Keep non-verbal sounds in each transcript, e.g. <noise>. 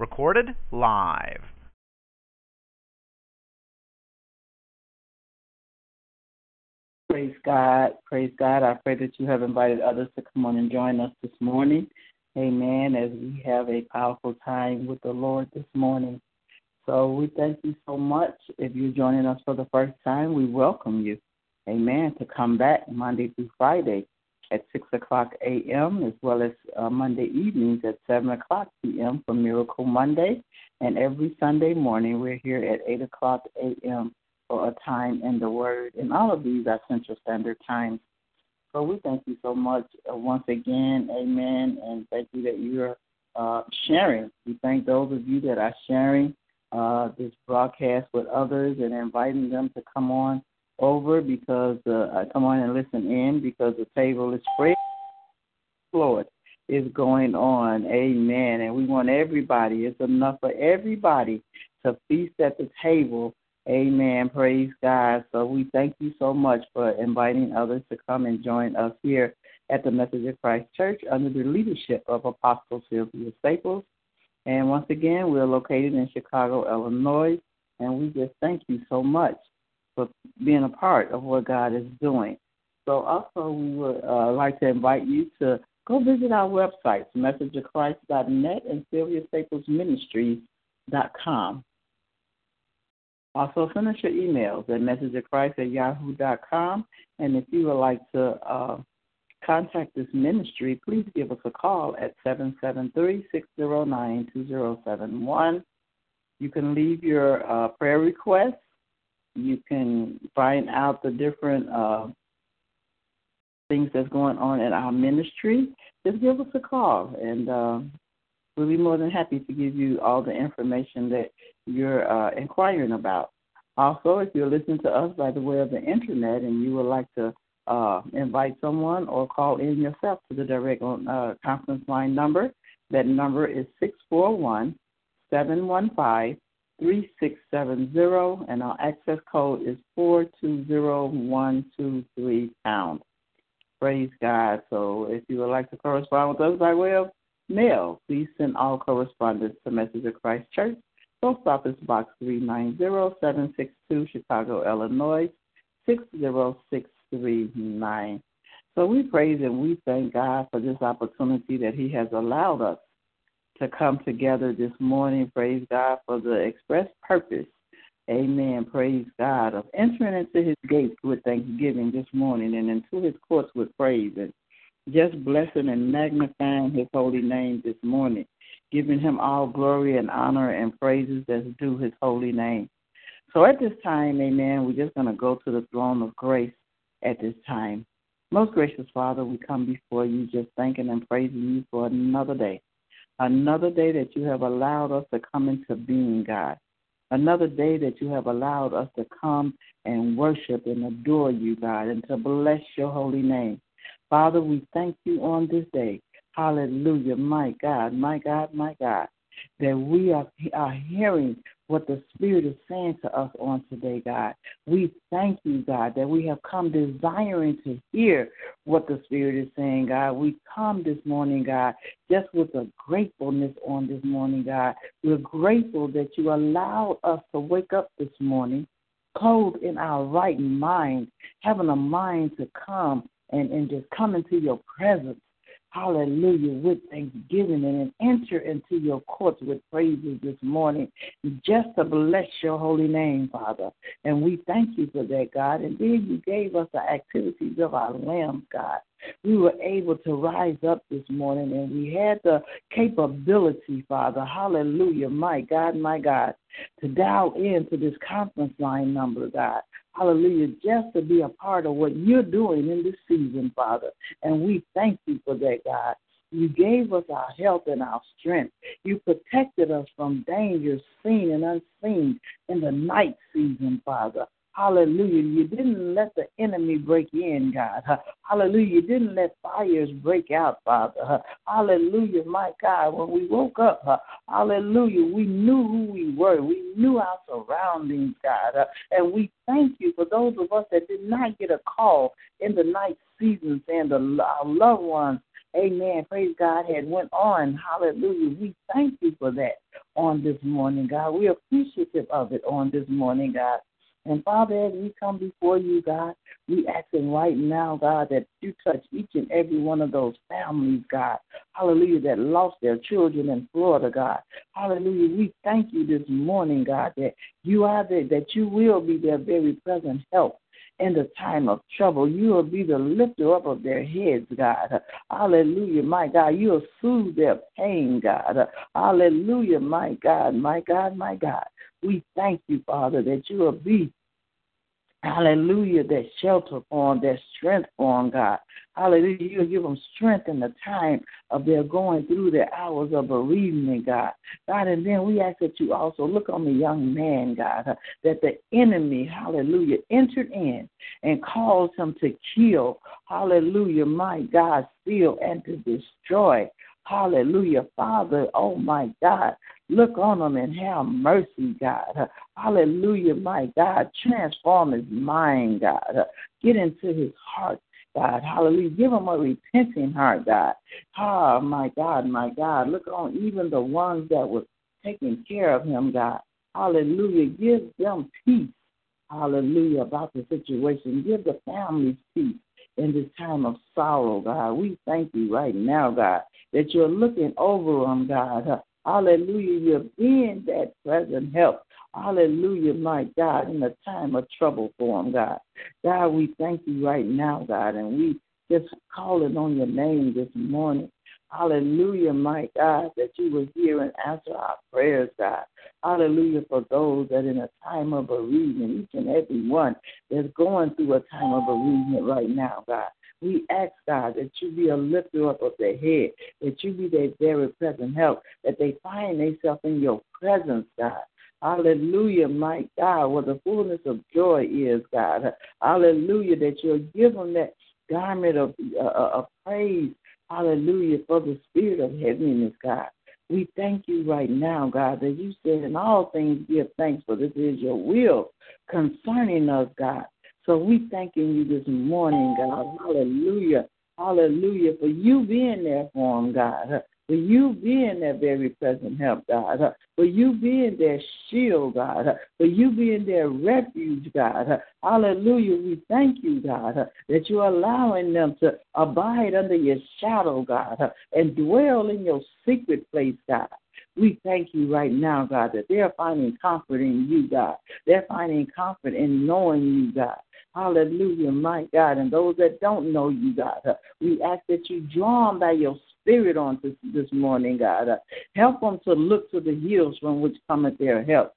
Recorded live. Praise God. Praise God. I pray that you have invited others to come on and join us this morning. Amen. As we have a powerful time with the Lord this morning. So we thank you so much. If you're joining us for the first time, we welcome you. Amen. To come back Monday through Friday at 6 o'clock a.m., as well as uh, Monday evenings at 7 o'clock p.m. for Miracle Monday. And every Sunday morning, we're here at 8 o'clock a.m. for a time in the Word. And all of these are Central Standard Times. So we thank you so much uh, once again. Amen. And thank you that you're uh, sharing. We thank those of you that are sharing uh, this broadcast with others and inviting them to come on over because uh, come on and listen in because the table is free. Lord is going on. Amen. And we want everybody, it's enough for everybody to feast at the table. Amen. Praise God. So we thank you so much for inviting others to come and join us here at the Message of Christ Church under the leadership of Apostle Sylvia Staples. And once again, we're located in Chicago, Illinois. And we just thank you so much for being a part of what God is doing. So also, we would uh, like to invite you to go visit our websites, messageofchrist.net and sylviastaplesministries.com. Also, send us your emails at messageofchrist at yahoo.com. And if you would like to uh, contact this ministry, please give us a call at 773 609 2071. You can leave your uh, prayer requests you can find out the different uh, things that's going on in our ministry, just give us a call, and uh, we'll be more than happy to give you all the information that you're uh, inquiring about. Also, if you're listening to us by the way of the internet and you would like to uh, invite someone or call in yourself to the direct uh, conference line number, that number is 641 715 3670, and our access code is 420123 pound. Praise God. So if you would like to correspond with us by way of mail, please send all correspondence to Message of Christ Church, Post Office Box 390762, Chicago, Illinois 60639. So we praise and we thank God for this opportunity that He has allowed us to come together this morning. Praise God for the express purpose. Amen. Praise God of entering into his gates with thanksgiving this morning and into his courts with praise and just blessing and magnifying his holy name this morning, giving him all glory and honor and praises that's due his holy name. So at this time, amen, we're just going to go to the throne of grace at this time. Most gracious Father, we come before you just thanking and praising you for another day another day that you have allowed us to come into being, God. Another day that you have allowed us to come and worship and adore you, God, and to bless your holy name. Father, we thank you on this day. Hallelujah, my God, my God, my God, that we are, are hearing what the Spirit is saying to us on today, God. We thank you, God, that we have come desiring to hear what the Spirit is saying, God. We come this morning, God, just with a gratefulness on this morning, God. We're grateful that you allowed us to wake up this morning, clothed in our right mind, having a mind to come and, and just come into your presence hallelujah, with thanksgiving and enter into your courts with praises this morning just to bless your holy name, Father. And we thank you for that, God. And then you gave us the activities of our limbs, God. We were able to rise up this morning and we had the capability, Father, hallelujah, my God, my God, to dial into this conference line number, God. Hallelujah, just to be a part of what you're doing in this season, Father. And we thank you for that, God. You gave us our health and our strength. You protected us from dangers seen and unseen in the night season, Father. Hallelujah. You didn't let the enemy break in, God. Hallelujah. You didn't let fires break out, Father. Hallelujah. My God, when we woke up, hallelujah, we knew who we were. We knew our surroundings, God. And we thank you for those of us that did not get a call in the night season saying the, our loved ones Amen. Praise God had went on. Hallelujah. We thank you for that on this morning, God. We're appreciative of it on this morning, God. And Father, as we come before you, God, we asking right now, God, that you touch each and every one of those families, God. Hallelujah, that lost their children in Florida, God. Hallelujah. We thank you this morning, God, that you are there, that you will be their very present help in the time of trouble. You will be the lifter up of their heads, God. Hallelujah, my God. You'll soothe their pain, God. Hallelujah, my God, my God, my God. We thank you, Father, that you will be Hallelujah, that shelter on, that strength on, God. Hallelujah, you'll give them strength in the time of their going through their hours of bereavement, God. God, and then we ask that you also look on the young man, God, uh, that the enemy, hallelujah, entered in and caused him to kill, hallelujah, my God, steal and to destroy. Hallelujah. Father, oh my God, look on him and have mercy, God. Hallelujah, my God. Transform his mind, God. Get into his heart, God. Hallelujah. Give him a repenting heart, God. Oh, my God, my God. Look on even the ones that were taking care of him, God. Hallelujah. Give them peace. Hallelujah about the situation. Give the families peace in this time of sorrow, God. We thank you right now, God, that you're looking over them, God. Hallelujah. You're being that present help. Hallelujah, my God, in a time of trouble for them, God. God, we thank you right now, God, and we just calling on your name this morning. Hallelujah, my God, that you will hear and answer our prayers, God. Hallelujah, for those that in a time of bereavement, each and every one that's going through a time of bereavement right now, God. We ask, God, that you be a lifter up of their head, that you be their very present help, that they find themselves in your presence, God. Hallelujah, my God, where the fullness of joy is, God. Hallelujah, that you'll give them that garment of, uh, uh of praise. Hallelujah, for the spirit of heaviness, God. We thank you right now, God, that you said in all things give thanks, for this is your will concerning us, God. So we thanking you this morning, God. Hallelujah. Hallelujah. For you being there for them, God. For you being their very present help, God. For you being their shield, God. For you being their refuge, God. Hallelujah. We thank you, God, that you're allowing them to abide under your shadow, God, and dwell in your secret place, God. We thank you right now, God, that they're finding comfort in you, God. They're finding comfort in knowing you, God. Hallelujah, my God. And those that don't know you, God, uh, we ask that you draw them by your spirit on this, this morning, God. Uh, help them to look to the hills from which cometh their help,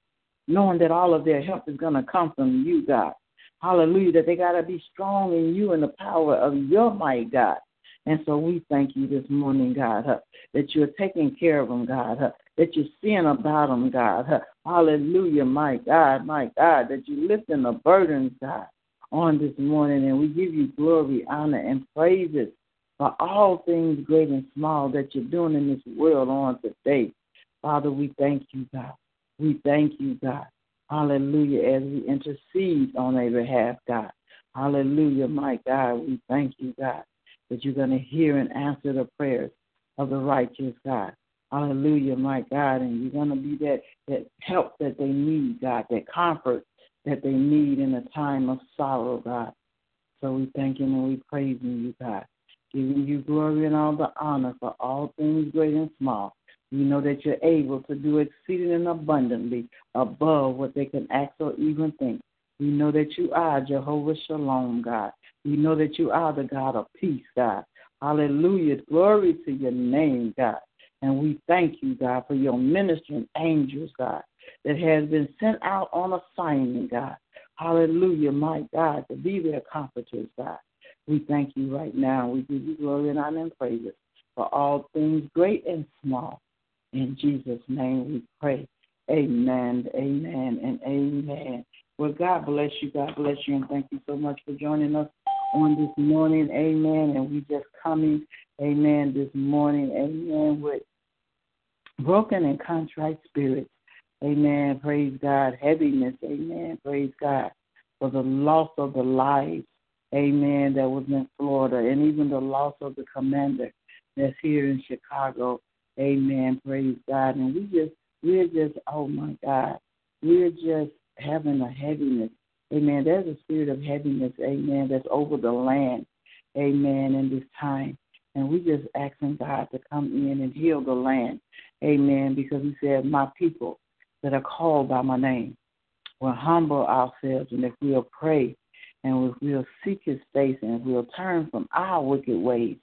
knowing that all of their help is going to come from you, God. Hallelujah, that they got to be strong in you and the power of your might, God. And so we thank you this morning, God, uh, that you're taking care of them, God, that you're seeing about them, God. Hallelujah, my God, my God, that you're lifting the burdens, God on this morning, and we give you glory, honor, and praises for all things great and small that you're doing in this world on today. Father, we thank you, God. We thank you, God. Hallelujah, as we intercede on their behalf, God. Hallelujah, my God. We thank you, God, that you're going to hear and answer the prayers of the righteous, God. Hallelujah, my God. And you're going to be that, that help that they need, God, that comfort that they need in a time of sorrow, God. So we thank you and we praise you, God, giving you glory and all the honor for all things great and small. We know that you're able to do exceeding and abundantly above what they can ask or even think. We know that you are Jehovah Shalom, God. We know that you are the God of peace, God. Hallelujah. Glory to your name, God. And we thank you, God, for your ministering angels, God that has been sent out on assignment, God. hallelujah, my God, to be their comforters, God. We thank you right now. We give you glory and honor and praises for all things great and small. In Jesus' name we pray. Amen, amen, and amen. Well, God bless you. God bless you. And thank you so much for joining us on this morning. Amen. And we just coming, amen, this morning. Amen. With broken and contrite spirits. Amen. Praise God. Heaviness. Amen. Praise God. For the loss of the life. Amen. That was in Florida. And even the loss of the commander that's here in Chicago. Amen. Praise God. And we just, we're just, oh my God, we're just having a heaviness. Amen. There's a spirit of heaviness, amen, that's over the land. Amen. In this time. And we just asking God to come in and heal the land. Amen. Because He said, My people that are called by my name will humble ourselves and if we'll pray and if we'll seek his face and if we'll turn from our wicked ways.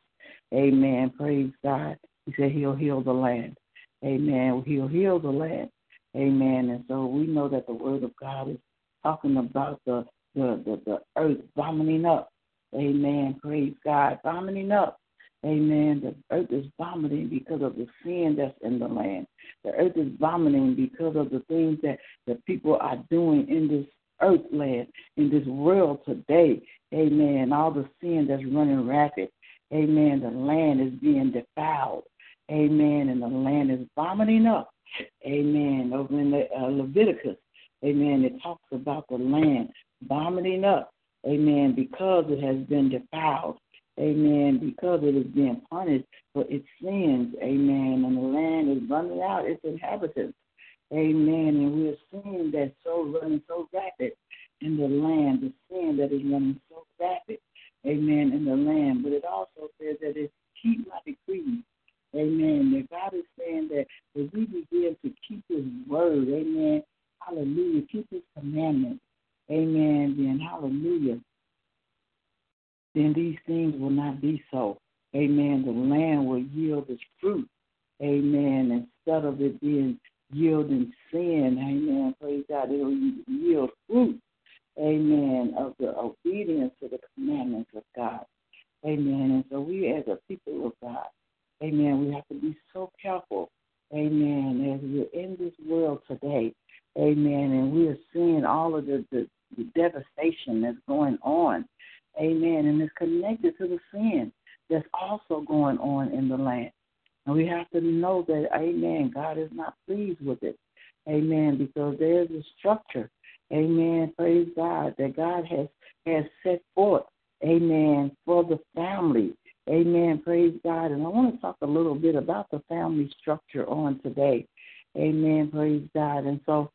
Amen. Praise God. He said he'll heal the land. Amen. He'll heal the land. Amen. And so we know that the word of God is talking about the the, the, the earth vomiting up. Amen. Praise God. Vomiting up. Amen. The earth is vomiting because of the sin that's in the land. The earth is vomiting because of the things that the people are doing in this earth land, in this world today. Amen. All the sin that's running rapid. Amen. The land is being defiled. Amen. And the land is vomiting up. Amen. Over in the, uh, Leviticus. Amen. It talks about the land vomiting up. Amen. Because it has been defiled. Amen. Because it is being punished for its sins. Amen. And the land is running out its inhabitants. Amen. And we're seeing that so running so rapid in the land, the sin that is running so rapid. Amen. In the land. But it also says that it's keep my decrees. Amen. That God is saying that if we begin to keep his word, amen. Hallelujah. Keep his commandments. Amen. Then hallelujah. Then these things will not be so. Amen. The land will yield its fruit. Amen. Instead of it being yielding sin, amen. Praise God. It will yield fruit. Amen. Of the obedience to the commandments of God. Amen. And so we as a people of God, amen, we have to be so careful. Amen. As we're in this world today, amen, and we are seeing all of the, the, the devastation that's going on. Amen. And it's connected to the sin that's also going on in the land. And we have to know that, amen, God is not pleased with it. Amen. Because there's a structure, amen, praise God, that God has, has set forth, amen, for the family. Amen. Praise God. And I want to talk a little bit about the family structure on today. Amen. Praise God. And so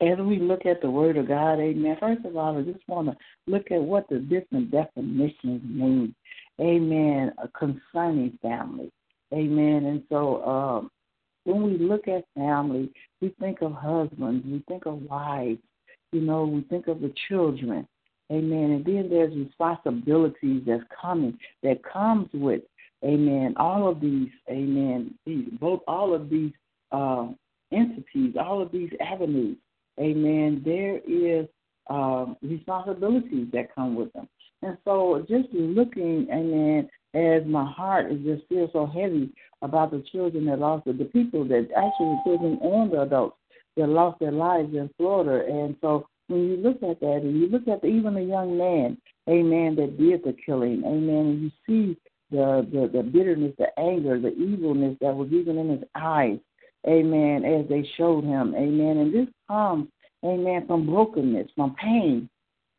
as we look at the Word of God, amen, first of all, I just want to look at what the different definitions mean, amen, uh, concerning family, amen. And so um, when we look at family, we think of husbands, we think of wives, you know, we think of the children, amen. And then there's responsibilities that's coming, that comes with, amen, all of these, amen, these, both all of these uh, entities, all of these avenues amen, there is um, responsibilities that come with them. And so just looking, amen, as my heart is just feels so heavy about the children that lost it, the people that actually the children and the adults that lost their lives in Florida. And so when you look at that and you look at the, even the young man, amen, that did the killing, amen, and you see the, the, the bitterness, the anger, the evilness that was even in his eyes, amen, as they showed him, amen. And this comes, amen, from brokenness, from pain,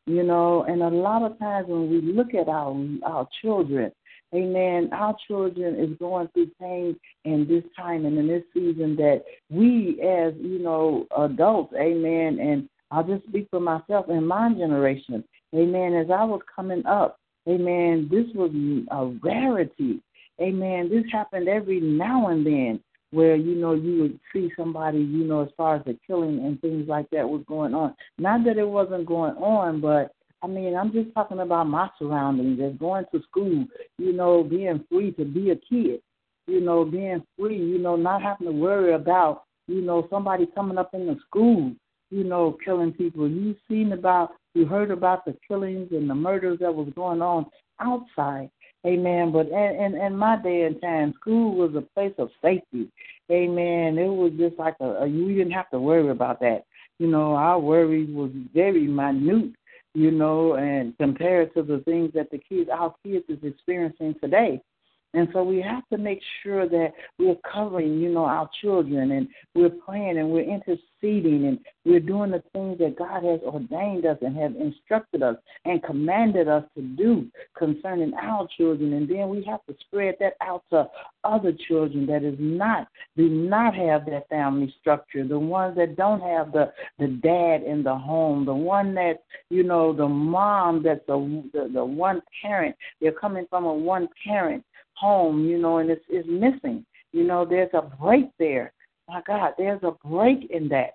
you know. And a lot of times when we look at our our children, amen, our children is going through pain in this time and in this season that we as, you know, adults, amen, and I'll just speak for myself and my generation, amen, as I was coming up, amen, this was a rarity. Amen. This happened every now and then where you know you would see somebody, you know, as far as the killing and things like that was going on. Not that it wasn't going on, but I mean, I'm just talking about my surroundings, as going to school, you know, being free to be a kid, you know, being free, you know, not having to worry about, you know, somebody coming up in the school, you know, killing people. You've seen about, you heard about the killings and the murders that was going on outside. Amen. But in, in, in my day and time, school was a place of safety. Amen. It was just like a, a we didn't have to worry about that. You know, our worries was very minute you know, and compared to the things that the kids, our kids is experiencing today. And so we have to make sure that we're covering, you know, our children and we're praying and we're interceding and we're doing the things that God has ordained us and have instructed us and commanded us to do concerning our children. And then we have to spread that out to other children that is not do not have that family structure, the ones that don't have the the dad in the home, the one that you know the mom that's the the, the one parent. They're coming from a one parent home, you know, and it's, it's missing. You know, there's a break there. My God, there's a break in that.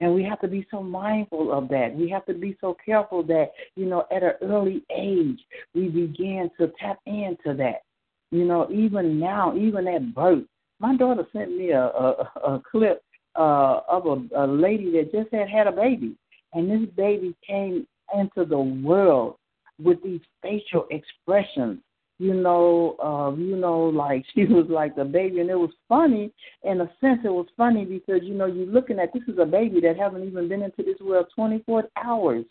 And we have to be so mindful of that. We have to be so careful that, you know, at an early age, we begin to tap into that. You know, even now, even at birth. My daughter sent me a, a, a clip uh, of a, a lady that just had had a baby. And this baby came into the world with these facial expressions you know, uh, you know, like <laughs> she was like a baby, and it was funny in a sense. It was funny because you know you're looking at this is a baby that haven't even been into this world 24 hours,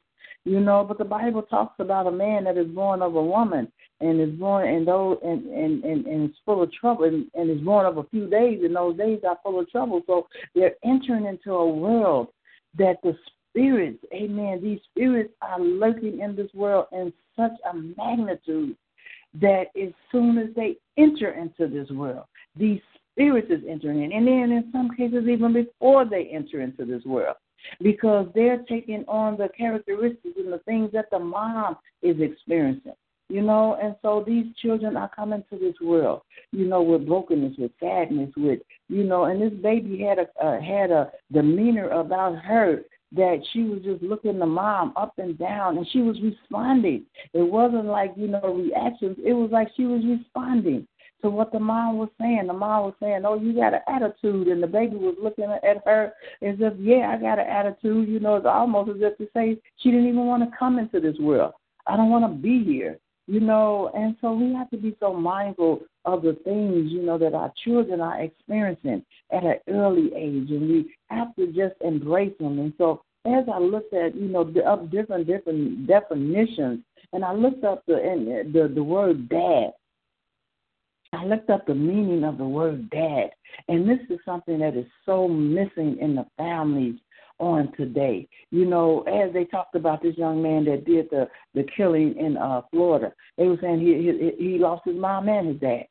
you know. But the Bible talks about a man that is born of a woman and is born and those and and and, and is full of trouble and, and is born of a few days, and those days are full of trouble. So they're entering into a world that the spirits, amen, these spirits are lurking in this world in such a magnitude that as soon as they enter into this world, these spirits is entering in. And then in some cases, even before they enter into this world, because they're taking on the characteristics and the things that the mom is experiencing. You know, and so these children are coming to this world, you know, with brokenness, with sadness, with you know, and this baby had a uh, had a demeanor about her that she was just looking the mom up and down and she was responding. It wasn't like, you know, reactions. It was like she was responding to what the mom was saying. The mom was saying, Oh, you got an attitude and the baby was looking at her as if, Yeah, I got an attitude, you know, it's almost as if to say she didn't even want to come into this world. I don't want to be here. You know, and so we have to be so mindful of the things, you know, that our children are experiencing at an early age, and we have to just embrace them. And so, as I looked at, you know, the up different different definitions, and I looked up the the the word dad. I looked up the meaning of the word dad, and this is something that is so missing in the families on today. You know, as they talked about this young man that did the the killing in uh Florida, they were saying he he, he lost his mom and his dad.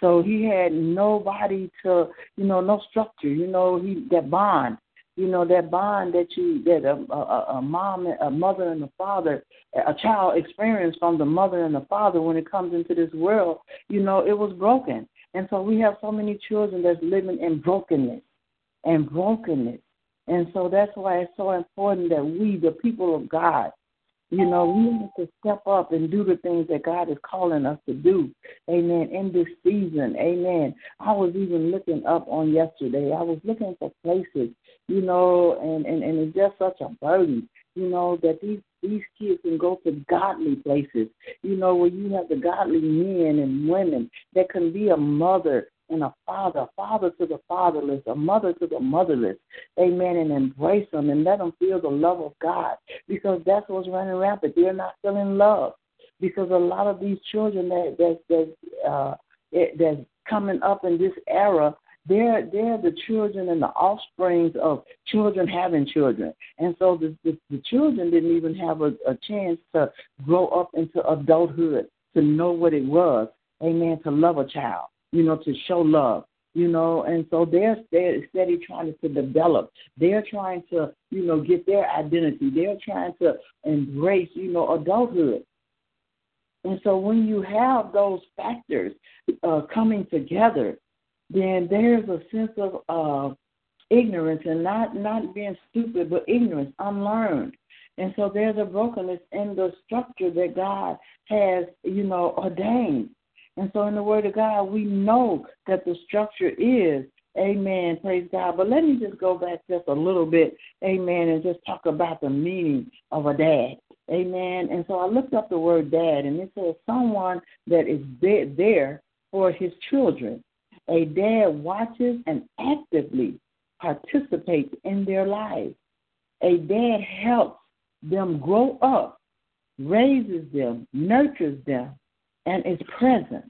So he had nobody to, you know, no structure. You know, he that bond. You know that bond that you that a, a, a mom, a mother, and a father, a child experience from the mother and the father when it comes into this world. You know, it was broken, and so we have so many children that's living in brokenness and brokenness and so that's why it's so important that we, the people of God, you know, we need to step up and do the things that God is calling us to do. Amen. In this season. Amen. I was even looking up on yesterday. I was looking for places, you know, and, and, and it's just such a burden, you know, that these these kids can go to godly places, you know, where you have the godly men and women that can be a mother and a father, a father to the fatherless, a mother to the motherless. Amen. And embrace them and let them feel the love of God because that's what's running rampant. They're not feeling love because a lot of these children that that that uh, that's coming up in this era. They're they're the children and the offsprings of children having children, and so the the, the children didn't even have a, a chance to grow up into adulthood to know what it was, amen, to love a child you know, to show love, you know, and so they're, they're steady trying to develop. They're trying to, you know, get their identity. They're trying to embrace, you know, adulthood. And so when you have those factors uh, coming together, then there's a sense of uh, ignorance and not not being stupid, but ignorance, unlearned. And so there's a brokenness in the structure that God has, you know, ordained. And so in the Word of God, we know that the structure is Amen. Praise God. But let me just go back just a little bit, amen, and just talk about the meaning of a dad. Amen. And so I looked up the word dad, and it says someone that is there for his children. A dad watches and actively participates in their lives. A dad helps them grow up, raises them, nurtures them, and is present.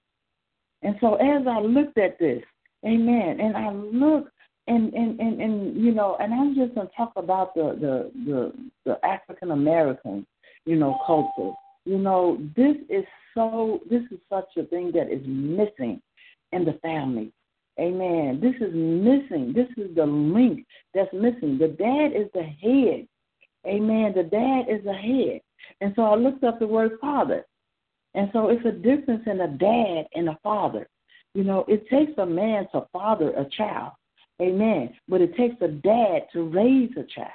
And so as I looked at this, amen, and I look and and, and, and you know, and I'm just gonna talk about the the the, the African American, you know, culture. You know, this is so this is such a thing that is missing in the family. Amen. This is missing. This is the link that's missing. The dad is the head. Amen. The dad is the head. And so I looked up the word father. And so it's a difference in a dad and a father. You know, it takes a man to father a child. Amen. But it takes a dad to raise a child.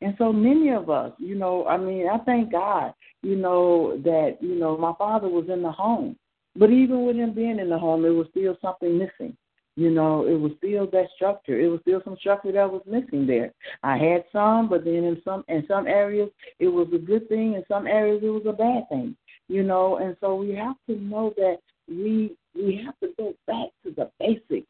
And so many of us, you know, I mean, I thank God, you know, that, you know, my father was in the home. But even with him being in the home, there was still something missing. You know, it was still that structure. It was still some structure that was missing there. I had some, but then in some in some areas it was a good thing, in some areas it was a bad thing. You know, and so we have to know that we we have to go back to the basics.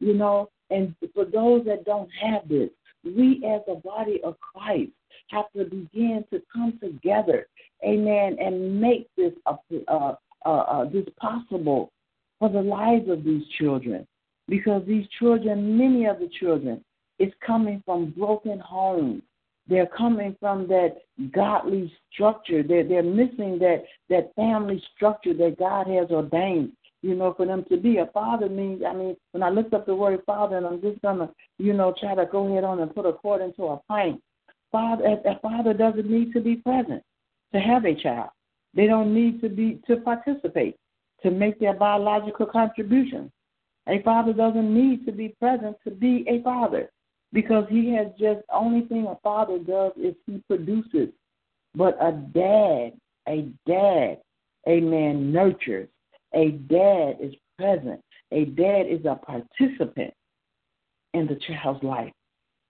You know, and for those that don't have this, we as a body of Christ have to begin to come together, Amen, and make this a, uh, uh, uh, this possible for the lives of these children because these children, many of the children, is coming from broken homes. They're coming from that godly structure. They're they're missing that that family structure that God has ordained. You know, for them to be a father means. I mean, when I looked up the word father, and I'm just gonna, you know, try to go ahead on and put a cord into a pint. Father, a father doesn't need to be present to have a child. They don't need to be to participate to make their biological contribution. A father doesn't need to be present to be a father because he has just only thing a father does is he produces. But a dad, a dad, a man nurtures. A dad is present. A dad is a participant in the child's life.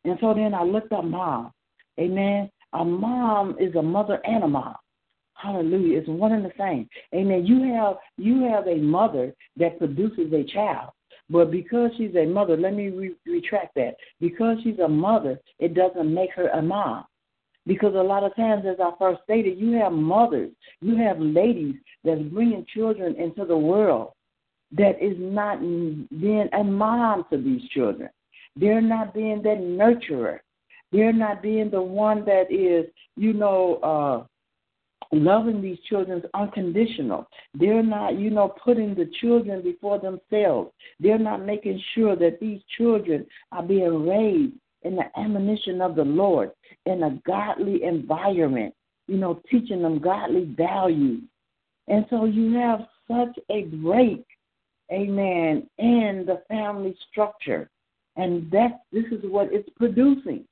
And so then I looked up mom. Amen. A mom is a mother and a mom. Hallelujah. It's one and the same. Amen. You have you have a mother that produces a child. But because she's a mother, let me re- retract that. Because she's a mother, it doesn't make her a mom. Because a lot of times, as I first stated, you have mothers, you have ladies that's bringing children into the world that is not being a mom to these children. They're not being that nurturer. They're not being the one that is, you know, uh, loving these children is unconditional. They're not, you know, putting the children before themselves. They're not making sure that these children are being raised in the admonition of the Lord in a godly environment, you know, teaching them godly values. And so you have such a break, amen, in the family structure. And that this is what it's producing.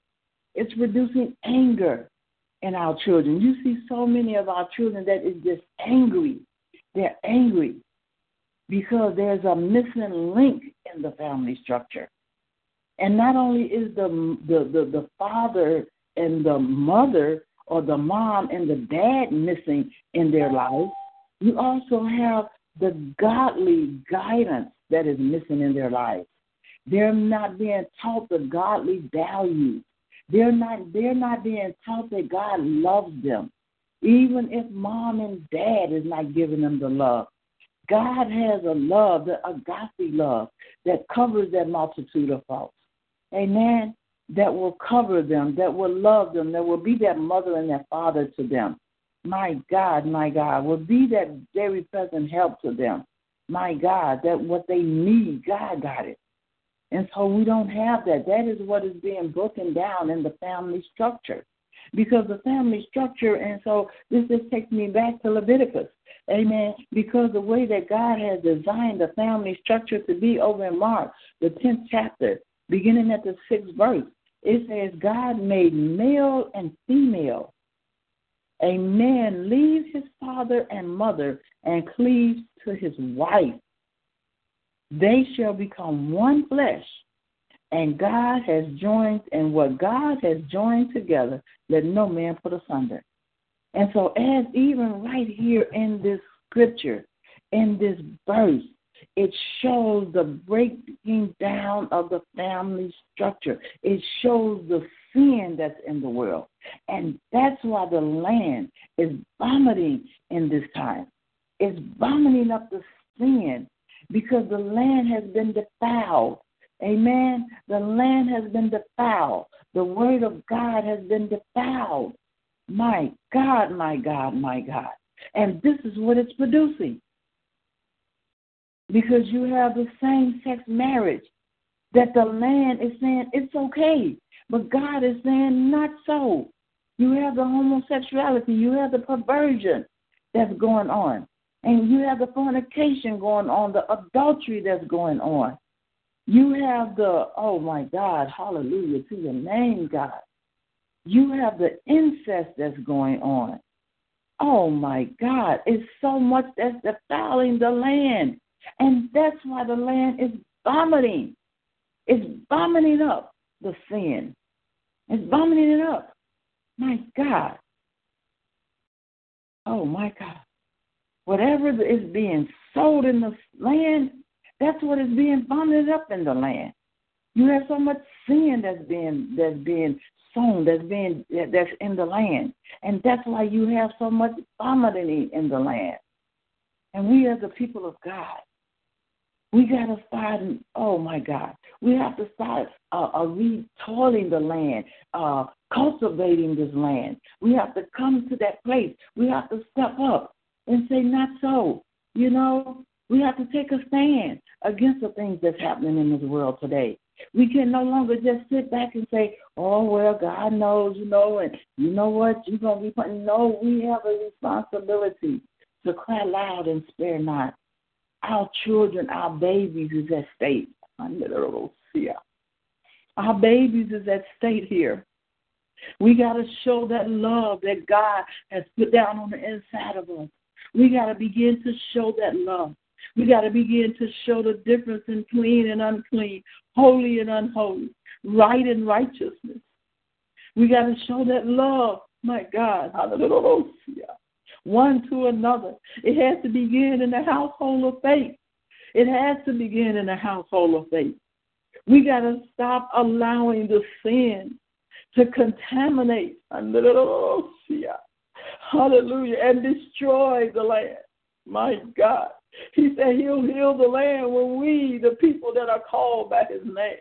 It's producing anger in our children. You see so many of our children that is just angry. They're angry because there's a missing link in the family structure. And not only is the the, the, the father and the mother or the mom and the dad missing in their life, you also have the godly guidance that is missing in their lives. They're not being taught the godly values. They're not they're not being taught that God loves them. Even if mom and dad is not giving them the love. God has a love, the agape love, that covers that multitude of faults. Amen. That will cover them, that will love them, that will be that mother and that father to them. My God, my God, will be that very present help to them. My God, that what they need, God got it. And so we don't have that. That is what is being broken down in the family structure. Because the family structure, and so this just takes me back to Leviticus. Amen. Because the way that God has designed the family structure to be over in Mark, the 10th chapter, beginning at the 6th verse, it says, God made male and female. A man leaves his father and mother and cleaves to his wife, they shall become one flesh. And God has joined, and what God has joined together, let no man put asunder. And so, as even right here in this scripture, in this verse, it shows the breaking down of the family structure. It shows the sin that's in the world. And that's why the land is vomiting in this time. It's vomiting up the sin because the land has been defiled. Amen. The land has been defiled. The word of God has been defiled. My God, my God, my God. And this is what it's producing. Because you have the same sex marriage that the land is saying it's okay. But God is saying not so. You have the homosexuality, you have the perversion that's going on, and you have the fornication going on, the adultery that's going on. You have the, oh my God, hallelujah to your name, God. You have the incest that's going on. Oh my God, it's so much that's defiling the land. And that's why the land is vomiting. It's vomiting up the sin. It's vomiting it up. My God. Oh my God. Whatever is being sold in the land, that's what is being vomited up in the land. You have so much sin that's being that's being sown, that's being that's in the land, and that's why you have so much vomiting in the land. And we, as the people of God, we got to start, oh my God, we have to start uh, uh, retoiling the land, uh, cultivating this land. We have to come to that place. We have to step up and say, not so. You know, we have to take a stand against the things that's happening in this world today. We can no longer just sit back and say, oh, well, God knows, you know, and you know what, you're going to be putting. No, we have a responsibility to cry loud and spare not our children, our babies is at stake. Our babies is at stake here. We got to show that love that God has put down on the inside of us. We got to begin to show that love. We got to begin to show the difference in clean and unclean, holy and unholy, right and righteousness. We got to show that love, my God. Hallelujah one to another. It has to begin in the household of faith. It has to begin in the household of faith. We got to stop allowing the sin to contaminate. Hallelujah. And destroy the land. My God. He said he'll heal the land when we, the people that are called by his name.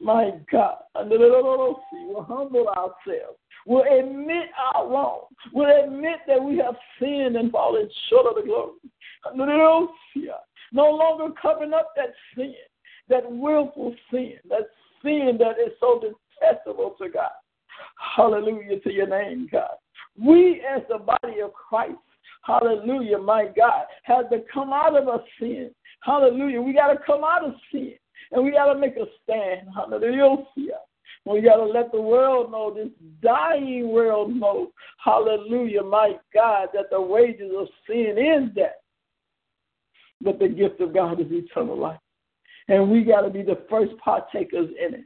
My God. We'll humble ourselves will admit our wrong, will admit that we have sinned and fallen short of the glory. No longer covering up that sin, that willful sin, that sin that is so detestable to God. Hallelujah to your name, God. We, as the body of Christ, hallelujah, my God, have to come out of a sin. Hallelujah. We got to come out of sin and we got to make a stand. Hallelujah. We got to let the world know, this dying world know, hallelujah, my God, that the wages of sin is death. But the gift of God is eternal life. And we got to be the first partakers in it.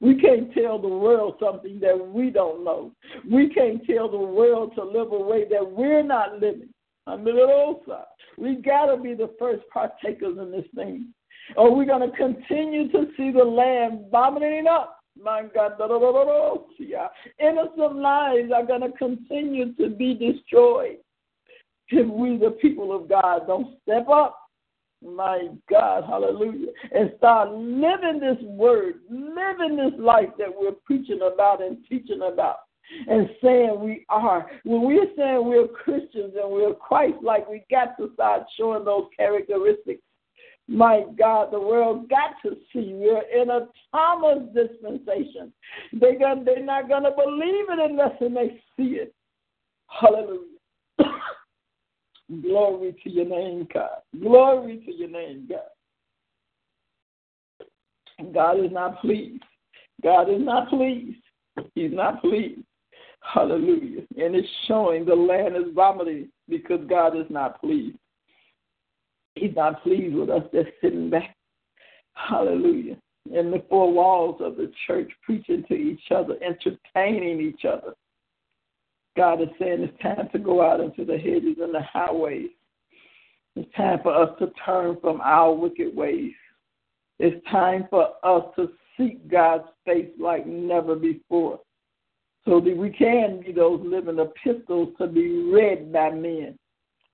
We can't tell the world something that we don't know. We can't tell the world to live a way that we're not living. I'm We got to be the first partakers in this thing. Or we're going to continue to see the land vomiting up my God, innocent lives are going to continue to be destroyed if we, the people of God, don't step up. My God, hallelujah. And start living this word, living this life that we're preaching about and teaching about and saying we are. When we're saying we're Christians and we're Christ like, we got to start showing those characteristics my God, the world got to see we're in a Thomas dispensation. They got, they're not going to believe it unless they see it. Hallelujah. <coughs> Glory to your name, God. Glory to your name, God. God is not pleased. God is not pleased. He's not pleased. Hallelujah. And it's showing the land is vomiting because God is not pleased. He's not pleased with us just sitting back. Hallelujah. in the four walls of the church, preaching to each other, entertaining each other. God is saying it's time to go out into the hedges and the highways. It's time for us to turn from our wicked ways. It's time for us to seek God's face like never before so that we can be those living epistles to be read by men.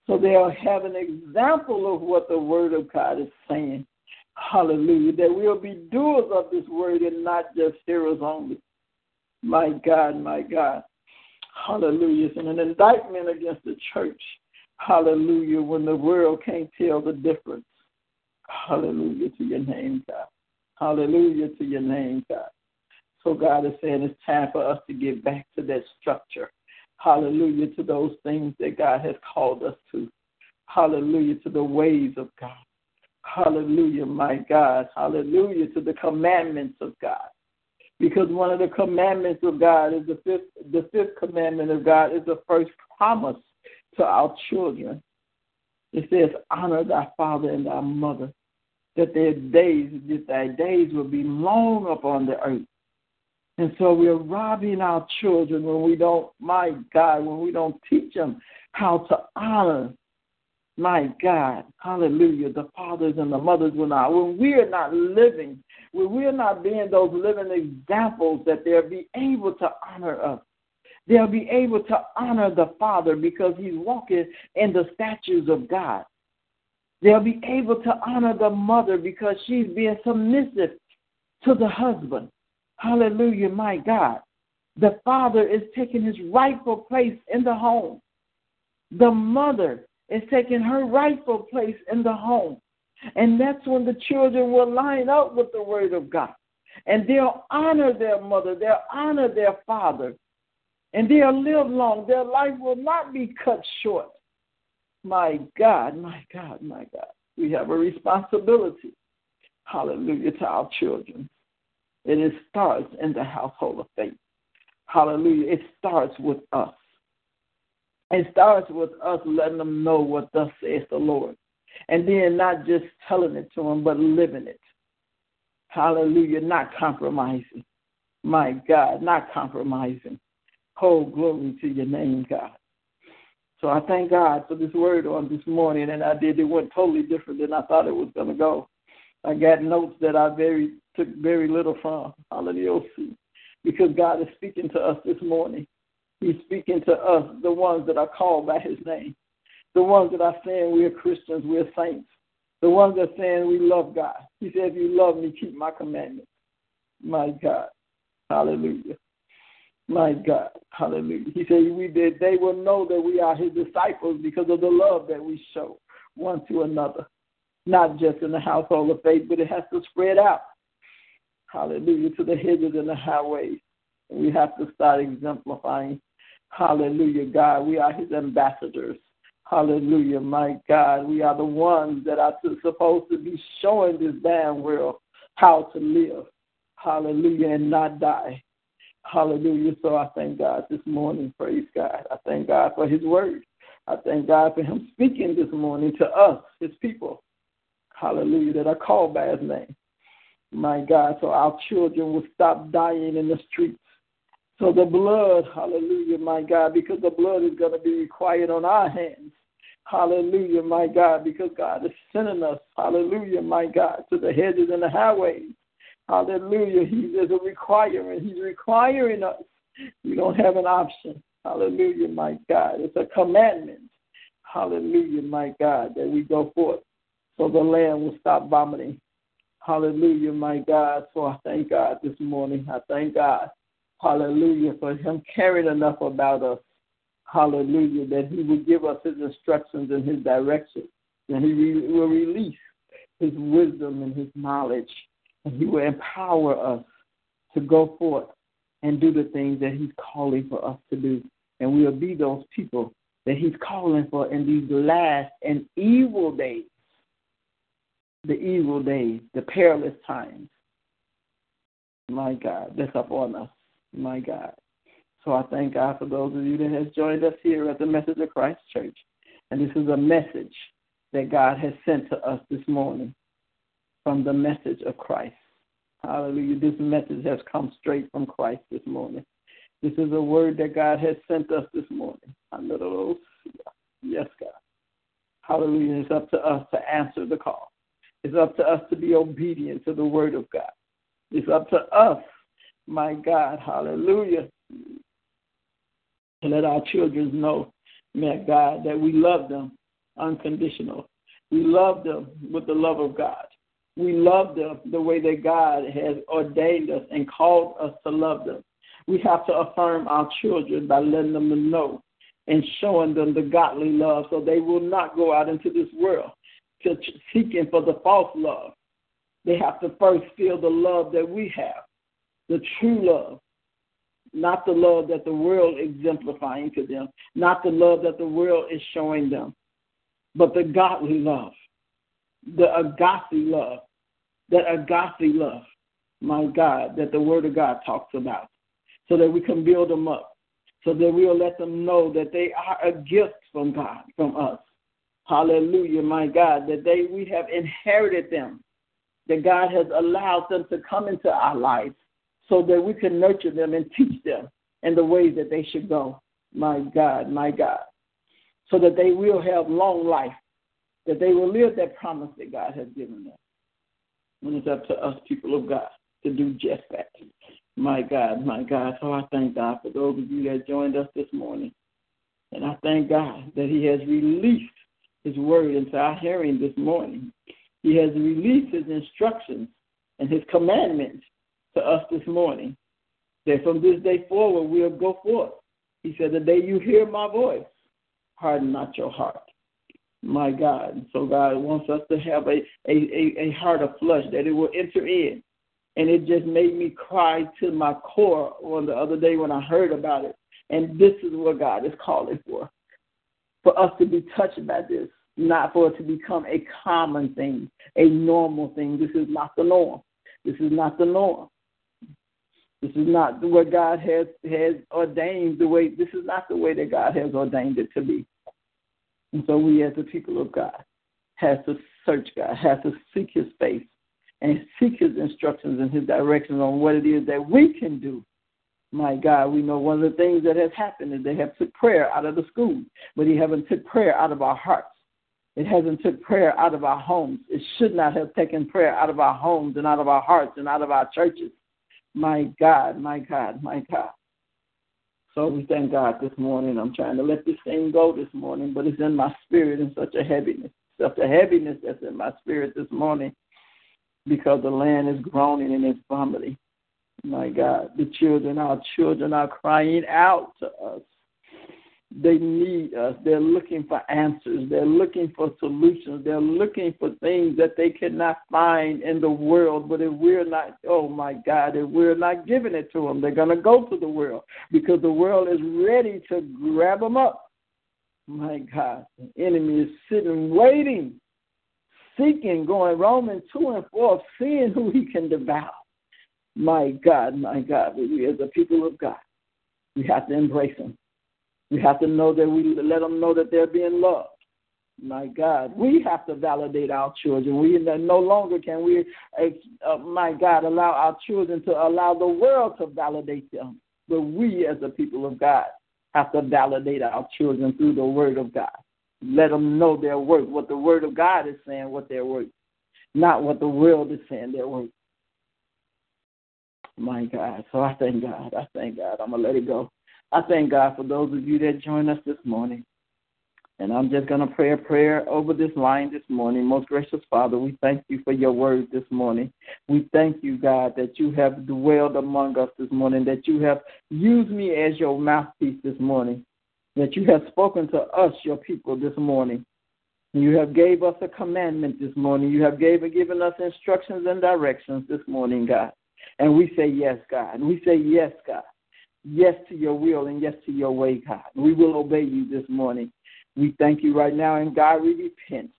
So they'll have an example of what the Word of God is saying. Hallelujah. That we'll be doers of this Word and not just hearers only. My God, my God. Hallelujah. It's an indictment against the church. Hallelujah. When the world can't tell the difference. Hallelujah to your name, God. Hallelujah to your name, God. So God is saying it's time for us to get back to that structure. Hallelujah to those things that God has called us to. Hallelujah to the ways of God. Hallelujah, my God. Hallelujah to the commandments of God. Because one of the commandments of God is the fifth the fifth commandment of God is the first promise to our children. It says, Honor thy father and thy mother, that their days, that thy days will be long upon the earth. And so we're robbing our children when we don't, my God, when we don't teach them how to honor, my God, hallelujah, the fathers and the mothers when not. When we are not living, when we're not being those living examples that they'll be able to honor us. They'll be able to honor the Father because he's walking in the statues of God. They'll be able to honor the mother because she's being submissive to the husband. Hallelujah, my God. The father is taking his rightful place in the home. The mother is taking her rightful place in the home. And that's when the children will line up with the word of God. And they'll honor their mother, they'll honor their father, and they'll live long. Their life will not be cut short. My God, my God, my God. We have a responsibility, hallelujah, to our children. And it starts in the household of faith. Hallelujah. It starts with us. It starts with us letting them know what thus says the Lord. And then not just telling it to them, but living it. Hallelujah. Not compromising. My God, not compromising. Oh, glory to your name, God. So I thank God for this word on this morning, and I did. It went totally different than I thought it was going to go. I got notes that I very took very little from. Hallelujah. Because God is speaking to us this morning. He's speaking to us, the ones that are called by His name, the ones that are saying we're Christians, we're saints, the ones that are saying we love God. He said, "If you love me, keep my commandments." My God, Hallelujah. My God, hallelujah. He said, we did, they will know that we are his disciples because of the love that we show one to another, not just in the household of faith, but it has to spread out. Hallelujah, to the hedges and the highways. We have to start exemplifying. Hallelujah, God. We are his ambassadors. Hallelujah, my God. We are the ones that are supposed to be showing this damn world how to live. Hallelujah, and not die. Hallelujah. So I thank God this morning. Praise God. I thank God for His word. I thank God for Him speaking this morning to us, His people. Hallelujah. That are called by His name. My God. So our children will stop dying in the streets. So the blood, hallelujah, my God, because the blood is going to be required on our hands. Hallelujah, my God, because God is sending us, hallelujah, my God, to the hedges and the highways Hallelujah. He is a requirement. He's requiring us. We don't have an option. Hallelujah, my God. It's a commandment. Hallelujah, my God, that we go forth so the land will stop vomiting. Hallelujah, my God. So I thank God this morning. I thank God. Hallelujah, for Him caring enough about us. Hallelujah, that He will give us His instructions and His direction. And He will release His wisdom and His knowledge and He will empower us to go forth and do the things that He's calling for us to do. And we'll be those people that He's calling for in these last and evil days. The evil days, the perilous times. My God, that's upon us. My God. So I thank God for those of you that has joined us here at the Message of Christ Church. And this is a message that God has sent to us this morning from the message of Christ. Hallelujah. This message has come straight from Christ this morning. This is a word that God has sent us this morning. Yes, God. Hallelujah. It's up to us to answer the call. It's up to us to be obedient to the word of God. It's up to us, my God, hallelujah, to let our children know, my God, that we love them unconditional. We love them with the love of God. We love them the way that God has ordained us and called us to love them. We have to affirm our children by letting them know and showing them the godly love so they will not go out into this world to seeking for the false love. They have to first feel the love that we have, the true love, not the love that the world exemplifying to them, not the love that the world is showing them, but the godly love, the agape love, that agape love, my God, that the Word of God talks about, so that we can build them up, so that we'll let them know that they are a gift from God, from us. Hallelujah, my God, that they we have inherited them, that God has allowed them to come into our lives so that we can nurture them and teach them in the ways that they should go. My God, my God so that they will have long life, that they will live that promise that God has given them. And it's up to us, people of God, to do just that. My God, my God. So I thank God for those of you that joined us this morning. And I thank God that He has released His word into our hearing this morning. He has released His instructions and His commandments to us this morning. That from this day forward we'll go forth. He said, The day you hear my voice, harden not your heart. My God. So God wants us to have a, a, a, a heart of flesh that it will enter in. And it just made me cry to my core on the other day when I heard about it. And this is what God is calling for. For us to be touched by this, not for it to become a common thing, a normal thing. This is not the norm. This is not the norm. This is not what God has has ordained the way this is not the way that God has ordained it to be. And so we as the people of God have to search God, have to seek his face and seek his instructions and his directions on what it is that we can do. My God, we know one of the things that has happened is they have took prayer out of the schools, but he haven't took prayer out of our hearts. It hasn't took prayer out of our homes. It should not have taken prayer out of our homes and out of our hearts and out of our churches. My God, my God, my God. So we thank God this morning. I'm trying to let this thing go this morning, but it's in my spirit in such a heaviness, such a heaviness that's in my spirit this morning because the land is groaning in its vomiting. My God, the children, our children are crying out to us. They need us. They're looking for answers. They're looking for solutions. They're looking for things that they cannot find in the world. But if we're not, oh my God, if we're not giving it to them, they're going to go to the world because the world is ready to grab them up. My God, the enemy is sitting, waiting, seeking, going Romans 2 and 4, seeing who he can devour. My God, my God, we as a people of God, we have to embrace them. We have to know that we let them know that they're being loved. My God, we have to validate our children. We no longer can we, uh, my God, allow our children to allow the world to validate them. But we, as the people of God, have to validate our children through the Word of God. Let them know their worth, what the Word of God is saying, what they're worth, not what the world is saying they're worth. My God. So I thank God. I thank God. I'm to let it go. I thank God for those of you that joined us this morning. And I'm just going to pray a prayer over this line this morning. Most gracious Father, we thank you for your word this morning. We thank you, God, that you have dwelled among us this morning, that you have used me as your mouthpiece this morning, that you have spoken to us, your people, this morning. You have gave us a commandment this morning. You have gave, given us instructions and directions this morning, God. And we say yes, God. We say yes, God yes to your will and yes to your way, God. We will obey you this morning. We thank you right now, and God, we repent.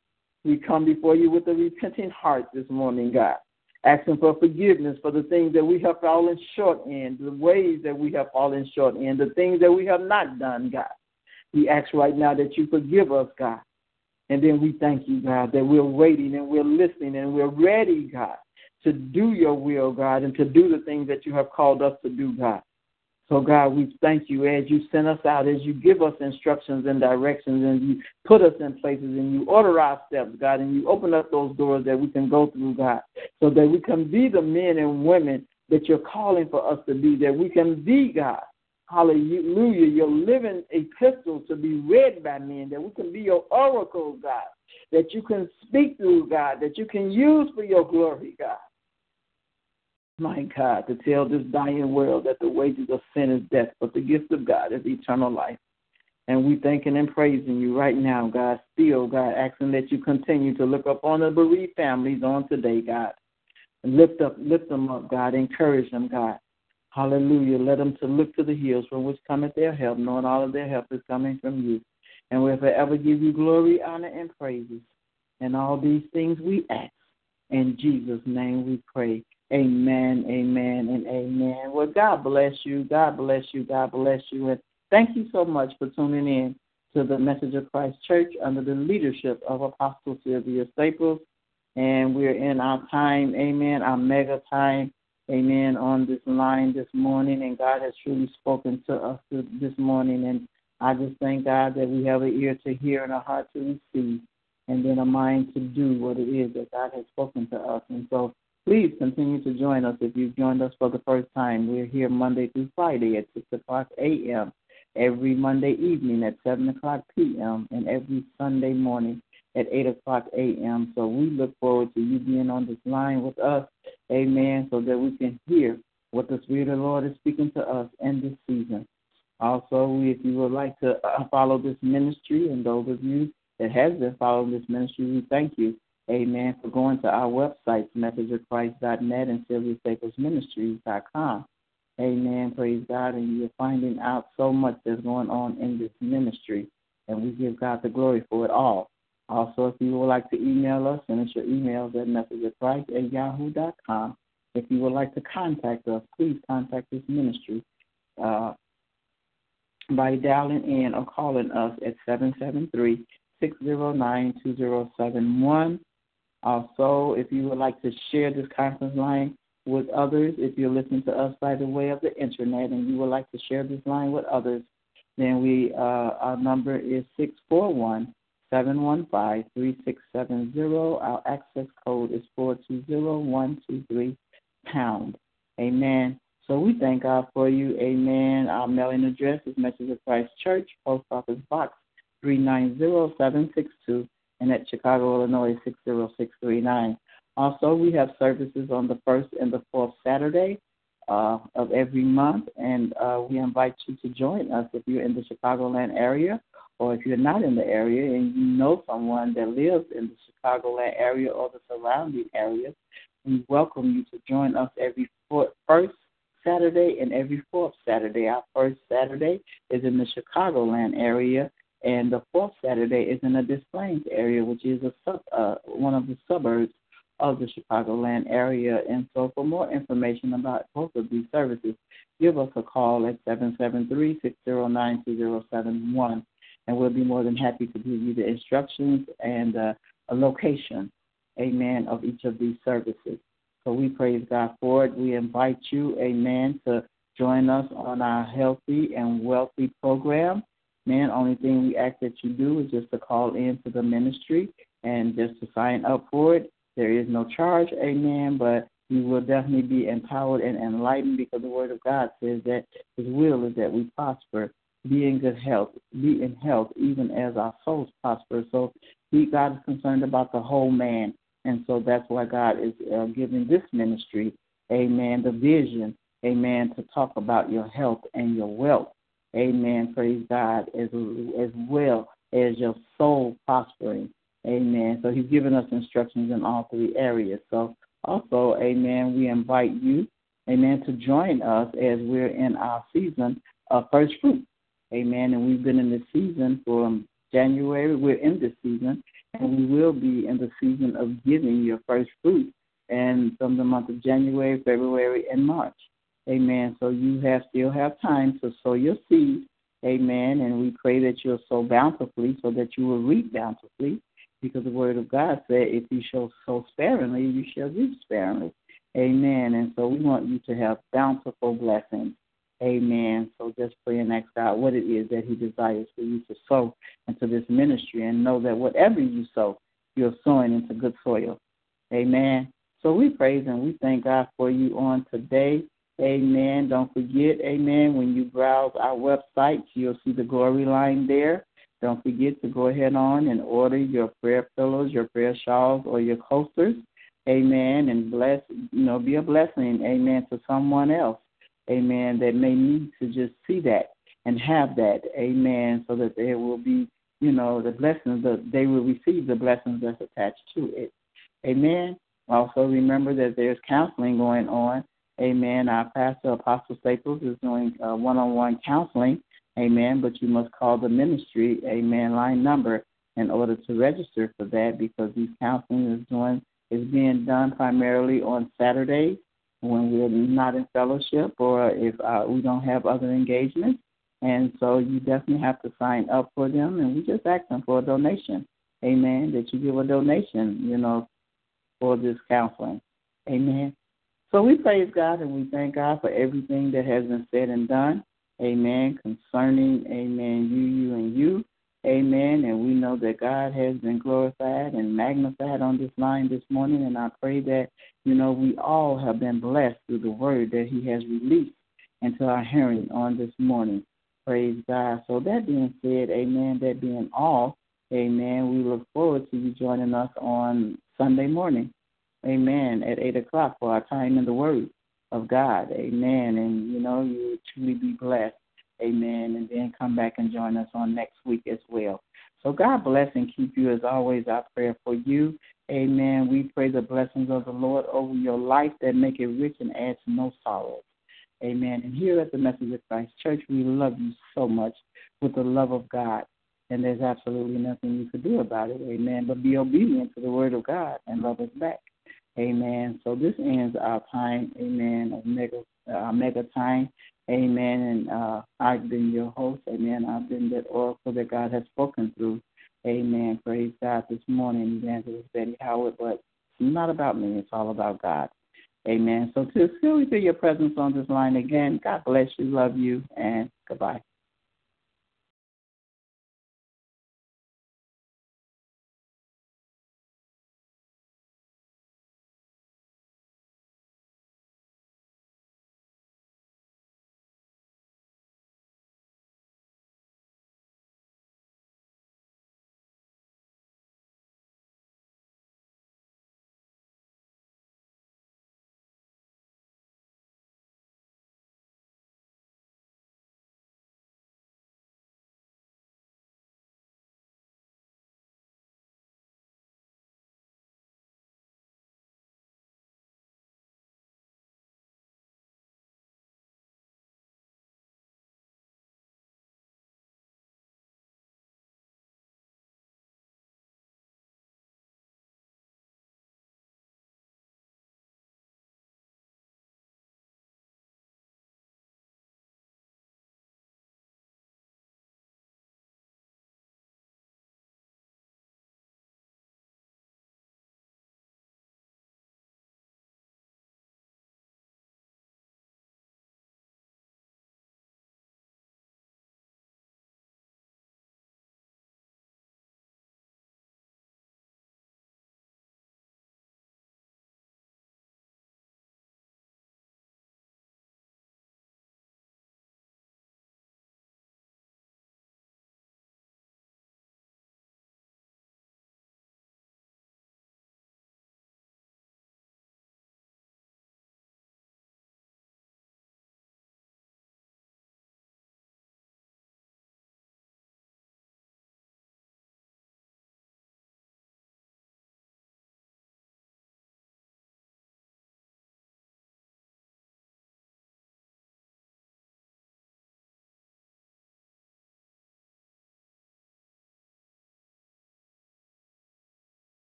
We come before you with a repenting heart this morning, God, asking for forgiveness for the things that we have fallen short in, the ways that we have fallen short in, the things that we have not done, God. We ask right now that you forgive us, God. And then we thank you, God, that we're waiting and we're listening and we're ready, God, to do your will, God, and to do the things that you have called us to do, God. So, God, we thank you as you send us out, as you give us instructions and directions, and you put us in places, and you order our steps, God, and you open up those doors that we can go through, God, so that we can be the men and women that you're calling for us to be, that we can be, God. Hallelujah, your living epistle to be read by men, that we can be your oracle, God, that you can speak through, God, that you can use for your glory, God my God, to tell this dying world that the wages of sin is death, but the gift of God is eternal life. And we thanking and praising you right now, God. Still, God, asking that you continue to look up on the bereaved families on today, God. Lift up, lift them up, God. Encourage them, God. Hallelujah. Let them to look to the hills from which cometh their help, knowing all of their help is coming from you. And we'll forever give you glory, honor, and praises. And all these things we ask. In Jesus' name we pray. Amen, amen, and amen. Well, God bless you. God bless you. God bless you. And thank you so much for tuning in to the Message of Christ Church under the leadership of Apostle Sylvia Staples. And we're in our time, amen, our mega time, amen, on this line this morning. And God has truly spoken to us this morning. And I just thank God that we have an ear to hear and a heart to receive, and then a mind to do what it is that God has spoken to us. And so Please continue to join us if you've joined us for the first time. We're here Monday through Friday at 6 o'clock a.m., every Monday evening at 7 o'clock p.m., and every Sunday morning at 8 o'clock a.m. So we look forward to you being on this line with us, amen, so that we can hear what the Spirit of the Lord is speaking to us in this season. Also, if you would like to uh, follow this ministry, and those of you that have been following this ministry, we thank you Amen. For going to our websites, messageofchrist.net and SylviaStaplesMinistries.com. Amen. Praise God. And you're finding out so much that's going on in this ministry. And we give God the glory for it all. Also, if you would like to email us, send us your emails at messageofchrist at yahoo.com. If you would like to contact us, please contact this ministry uh, by dialing in or calling us at 773 609 2071. Also, if you would like to share this conference line with others, if you're listening to us by the way of the internet and you would like to share this line with others, then we uh, our number is six four one seven one five three six seven zero. Our access code is four two zero one two three pound. Amen. So we thank God for you. Amen. Our mailing address is Message of Christ Church, Post Office Box 390762, and at Chicago, Illinois 60639. Also, we have services on the first and the fourth Saturday uh, of every month, and uh, we invite you to join us if you're in the Chicagoland area, or if you're not in the area and you know someone that lives in the Chicagoland area or the surrounding areas. We welcome you to join us every first Saturday and every fourth Saturday. Our first Saturday is in the Chicagoland area, and the fourth Saturday is in the Des Plaines area, which is a sub, uh, one of the suburbs of the Chicagoland area. And so, for more information about both of these services, give us a call at 773-609-2071, and we'll be more than happy to give you the instructions and uh, a location, amen, of each of these services. So we praise God for it. We invite you, amen, to join us on our healthy and wealthy program. Man, only thing we ask that you do is just to call in to the ministry and just to sign up for it. There is no charge, amen, but you will definitely be empowered and enlightened because the Word of God says that His will is that we prosper, be in good health, be in health, even as our souls prosper. So, he, God is concerned about the whole man, and so that's why God is uh, giving this ministry, amen, the vision, amen, to talk about your health and your wealth. Amen. Praise God. As as well as your soul prospering. Amen. So he's given us instructions in all three areas. So also, amen, we invite you, amen, to join us as we're in our season of first fruit. Amen. And we've been in this season from January. We're in this season, and we will be in the season of giving your first fruit. And from the month of January, February, and March. Amen. So you have still have time to sow your seed. Amen. And we pray that you'll sow bountifully so that you will reap bountifully. Because the word of God said, if you shall sow sparingly, you shall reap sparingly. Amen. And so we want you to have bountiful blessings. Amen. So just pray and ask God what it is that He desires for you to sow into this ministry and know that whatever you sow, you're sowing into good soil. Amen. So we praise and we thank God for you on today. Amen. Don't forget, amen, when you browse our website, you'll see the glory line there. Don't forget to go ahead on and order your prayer pillows, your prayer shawls, or your coasters. Amen. And bless, you know, be a blessing, amen, to someone else. Amen. That may need to just see that and have that. Amen. So that there will be, you know, the blessings that they will receive the blessings that's attached to it. Amen. Also remember that there's counseling going on. Amen. Our pastor, Apostle Staples, is doing one on one counseling. Amen. But you must call the ministry, amen, line number in order to register for that because these counseling is doing is being done primarily on Saturdays when we're not in fellowship or if uh, we don't have other engagements. And so you definitely have to sign up for them, and we just ask them for a donation. Amen. That you give a donation, you know, for this counseling. Amen. So we praise God and we thank God for everything that has been said and done. Amen. Concerning, amen, you, you, and you. Amen. And we know that God has been glorified and magnified on this line this morning. And I pray that, you know, we all have been blessed through the word that He has released into our hearing on this morning. Praise God. So that being said, amen, that being all, amen, we look forward to you joining us on Sunday morning. Amen. At 8 o'clock for our time in the Word of God. Amen. And, you know, you truly be blessed. Amen. And then come back and join us on next week as well. So God bless and keep you as always. Our prayer for you. Amen. We pray the blessings of the Lord over your life that make it rich and adds no sorrow. Amen. And here at the Message of Christ Church, we love you so much with the love of God. And there's absolutely nothing you can do about it. Amen. But be obedient to the word of God and love us back. Amen. So this ends our time. Amen. Of mega, uh, mega time. Amen. And uh, I've been your host. Amen. I've been that oracle that God has spoken through. Amen. Praise God this morning, Evangelist Betty Howard. But it's not about me. It's all about God. Amen. So to feel we feel your presence on this line again. God bless you, love you, and goodbye.